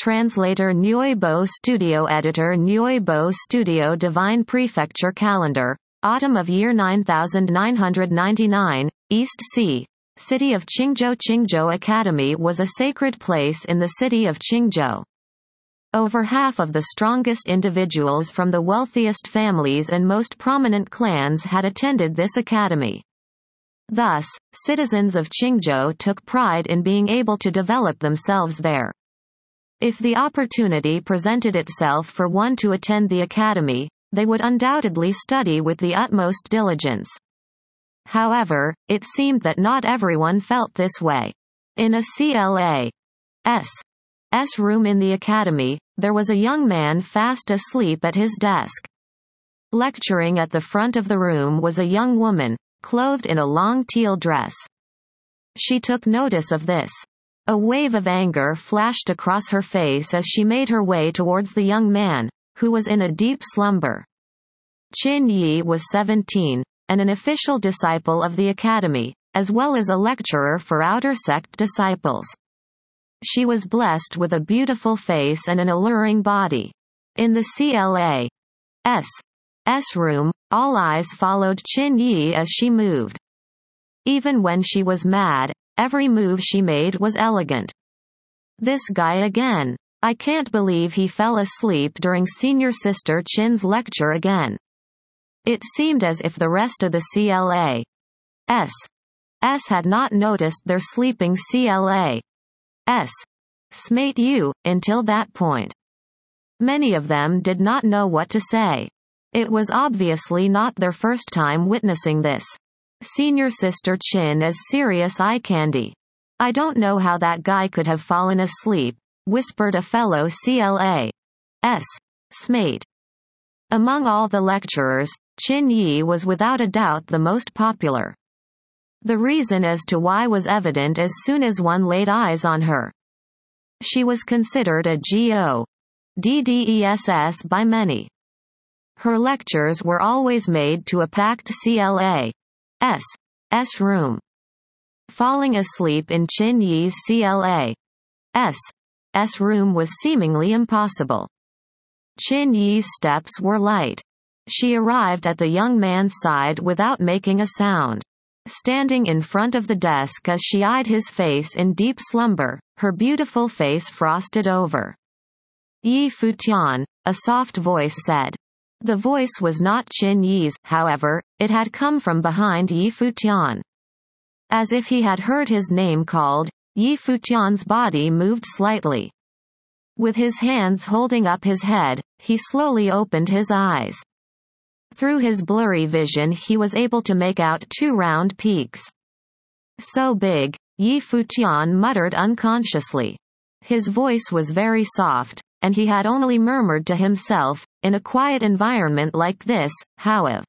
Translator Bo Studio Editor Bo Studio Divine Prefecture Calendar, Autumn of Year 9999, East Sea. City of Qingzhou Qingzhou Academy was a sacred place in the city of Qingzhou. Over half of the strongest individuals from the wealthiest families and most prominent clans had attended this academy. Thus, citizens of Qingzhou took pride in being able to develop themselves there. If the opportunity presented itself for one to attend the academy, they would undoubtedly study with the utmost diligence. However, it seemed that not everyone felt this way. In a CLA S. S room in the academy, there was a young man fast asleep at his desk. Lecturing at the front of the room was a young woman, clothed in a long teal dress. She took notice of this. A wave of anger flashed across her face as she made her way towards the young man, who was in a deep slumber. Qin Yi was 17, and an official disciple of the academy, as well as a lecturer for outer sect disciples. She was blessed with a beautiful face and an alluring body. In the CLA S. S room, all eyes followed Qin Yi as she moved. Even when she was mad, every move she made was elegant. This guy again. I can't believe he fell asleep during senior sister Qin's lecture again. It seemed as if the rest of the CLA S. S had not noticed their sleeping CLA S. Smate you, until that point. Many of them did not know what to say. It was obviously not their first time witnessing this. Senior Sister Qin is serious eye candy. I don't know how that guy could have fallen asleep, whispered a fellow CLA. S. Smate. Among all the lecturers, Qin Yi was without a doubt the most popular. The reason as to why was evident as soon as one laid eyes on her. She was considered a GO. DDESS by many. Her lectures were always made to a packed CLA. S. S room. Falling asleep in Qin Yi's CLA. S. S room was seemingly impossible. Qin Yi's steps were light. She arrived at the young man's side without making a sound. Standing in front of the desk as she eyed his face in deep slumber, her beautiful face frosted over. Yi Futian, a soft voice said. The voice was not Qin Yi's, however, it had come from behind Yi Futian. As if he had heard his name called, Yi Futian's body moved slightly. With his hands holding up his head, he slowly opened his eyes. Through his blurry vision he was able to make out two round peaks. So big, Yi Futian muttered unconsciously. His voice was very soft, and he had only murmured to himself, in a quiet environment like this, how if